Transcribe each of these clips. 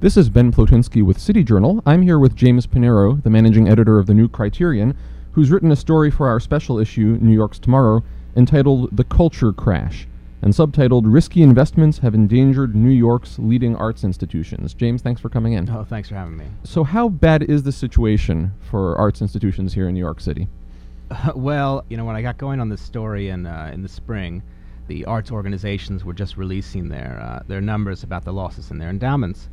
This is Ben Plotinsky with City Journal. I'm here with James Panero, the managing editor of the New Criterion, who's written a story for our special issue, New York's Tomorrow, entitled The Culture Crash, and subtitled Risky Investments Have Endangered New York's Leading Arts Institutions. James, thanks for coming in. Oh, thanks for having me. So, how bad is the situation for arts institutions here in New York City? Uh, well, you know, when I got going on this story in, uh, in the spring, the arts organizations were just releasing their, uh, their numbers about the losses in their endowments.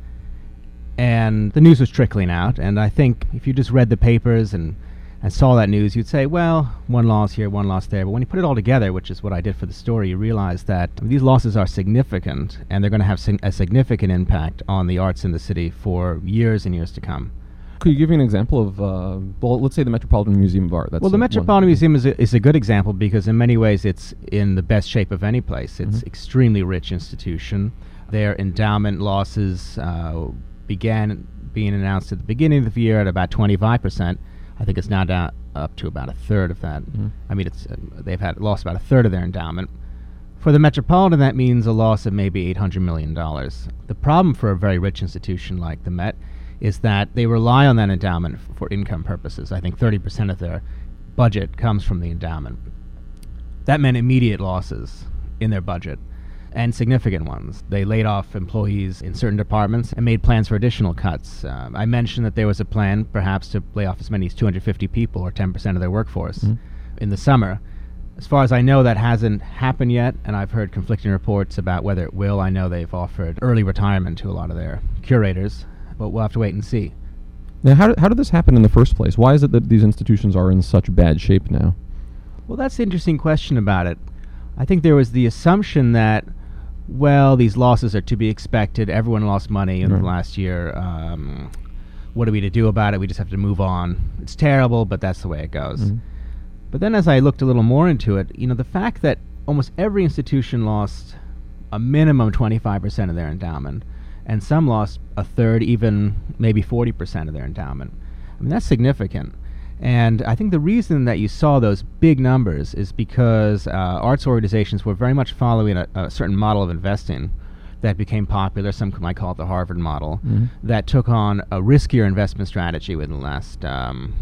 And the news was trickling out, and I think if you just read the papers and and saw that news, you'd say, well, one loss here, one loss there. But when you put it all together, which is what I did for the story, you realize that these losses are significant and they're going to have sig- a significant impact on the arts in the city for years and years to come. Could you give me an example of, uh, well, let's say the Metropolitan Museum of Art? That's well, the Metropolitan Museum is a, is a good example because, in many ways, it's in the best shape of any place. It's mm-hmm. extremely rich institution. Their endowment losses uh, began being announced at the beginning of the year at about 25 percent I think it's now down up to about a third of that. Mm-hmm. I mean, it's uh, they've had lost about a third of their endowment. For the Metropolitan, that means a loss of maybe eight hundred million dollars. The problem for a very rich institution like the Met is that they rely on that endowment f- for income purposes. I think thirty percent of their budget comes from the endowment. That meant immediate losses in their budget and significant ones. They laid off employees in certain departments and made plans for additional cuts. Uh, I mentioned that there was a plan, perhaps, to lay off as many as 250 people or 10% of their workforce mm-hmm. in the summer. As far as I know, that hasn't happened yet, and I've heard conflicting reports about whether it will. I know they've offered early retirement to a lot of their curators, but we'll have to wait and see. Now, how, how did this happen in the first place? Why is it that these institutions are in such bad shape now? Well, that's the interesting question about it. I think there was the assumption that well, these losses are to be expected. Everyone lost money in right. the last year. Um, what are we to do about it? We just have to move on. It's terrible, but that's the way it goes. Mm-hmm. But then, as I looked a little more into it, you know, the fact that almost every institution lost a minimum 25% of their endowment, and some lost a third, even maybe 40% of their endowment. I mean, that's significant. And I think the reason that you saw those big numbers is because uh, arts organizations were very much following a, a, certain model of investing that became popular. Some might call it the Harvard model, mm-hmm. that took on a riskier investment strategy within the last. Um,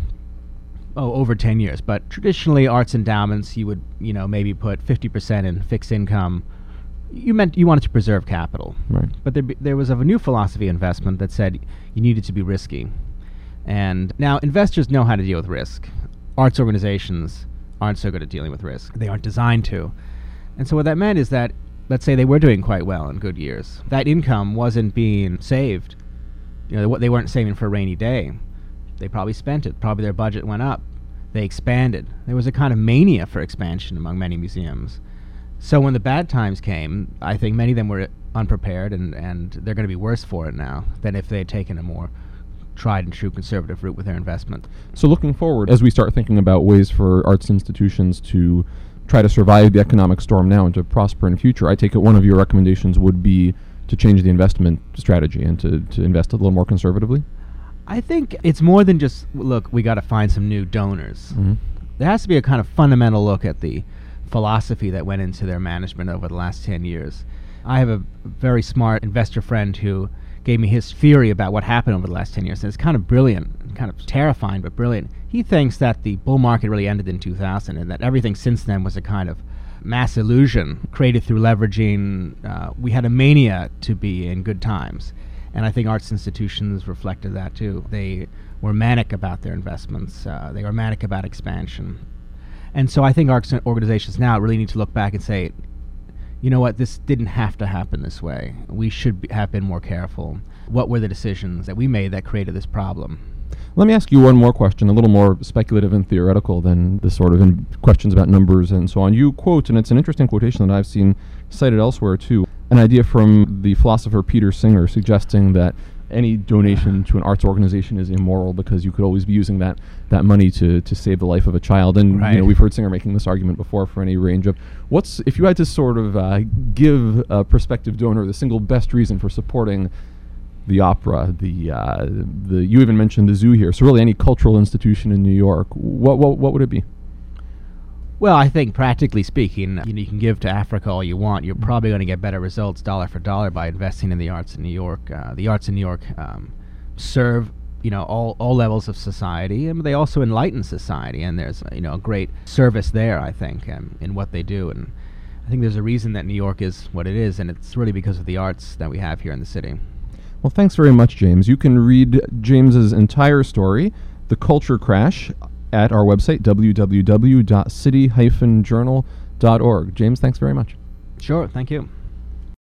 oh, over 10 years. But traditionally, arts endowments, you would, you know, maybe put 50% in fixed income. You meant you wanted to preserve capital. Right. But there, there was a new philosophy investment that said you needed to be risky. And now investors know how to deal with risk. Arts organizations aren't so good at dealing with risk. They aren't designed to. And so what that meant is that let's say they were doing quite well in good years. That income wasn't being saved. You know, they weren't saving for a rainy day. They probably spent it. Probably their budget went up. They expanded. There was a kind of mania for expansion among many museums. So when the bad times came, I think many of them were unprepared and, and they're going to be worse for it now than if they had taken a more tried and true conservative route with their investment. So, looking forward, as we start thinking about ways for arts institutions to try to survive the economic storm now and to prosper in future, I take it one of your recommendations would be to change the investment strategy and to, to invest a little more conservatively? I think it's more than just look, we got to find some new donors. Mm-hmm. There has to be a kind of fundamental look at the philosophy that went into their management over the last 10 years. I have a very smart investor friend who gave me his theory about what happened over the last 10 years. And it's kind of brilliant, kind of terrifying, but brilliant. He thinks that the bull market really ended in 2000 and that everything since then was a kind of mass illusion created through leveraging. Uh, we had a mania to be in good times. And I think arts institutions reflected that too. They were manic about their investments, uh, they were manic about expansion. And so I think arts organizations now really need to look back and say, you know what, this didn't have to happen this way. We should be, have been more careful. What were the decisions that we made that created this problem? Let me ask you one more question, a little more speculative and theoretical than the sort of questions about numbers and so on. You quote, and it's an interesting quotation that I've seen cited elsewhere too, an idea from the philosopher Peter Singer suggesting that any donation to an arts organization is immoral because you could always be using that that money to to save the life of a child. And right. you know, we've heard Singer making this argument before for any range of what's if you had to sort of uh, give a prospective donor the single best reason for supporting the opera, the uh, the you even mentioned the zoo here. So really, any cultural institution in New York, what what what would it be? Well, I think practically speaking, you, know, you can give to Africa all you want. You're probably going to get better results dollar for dollar by investing in the arts in New York. Uh, the arts in New York um, serve you know all all levels of society, and they also enlighten society. And there's you know a great service there, I think, um, in what they do. And I think there's a reason that New York is what it is, and it's really because of the arts that we have here in the city. Well, thanks very much, James. You can read James's entire story, The Culture Crash, at our website, www.city-journal.org. James, thanks very much. Sure, thank you.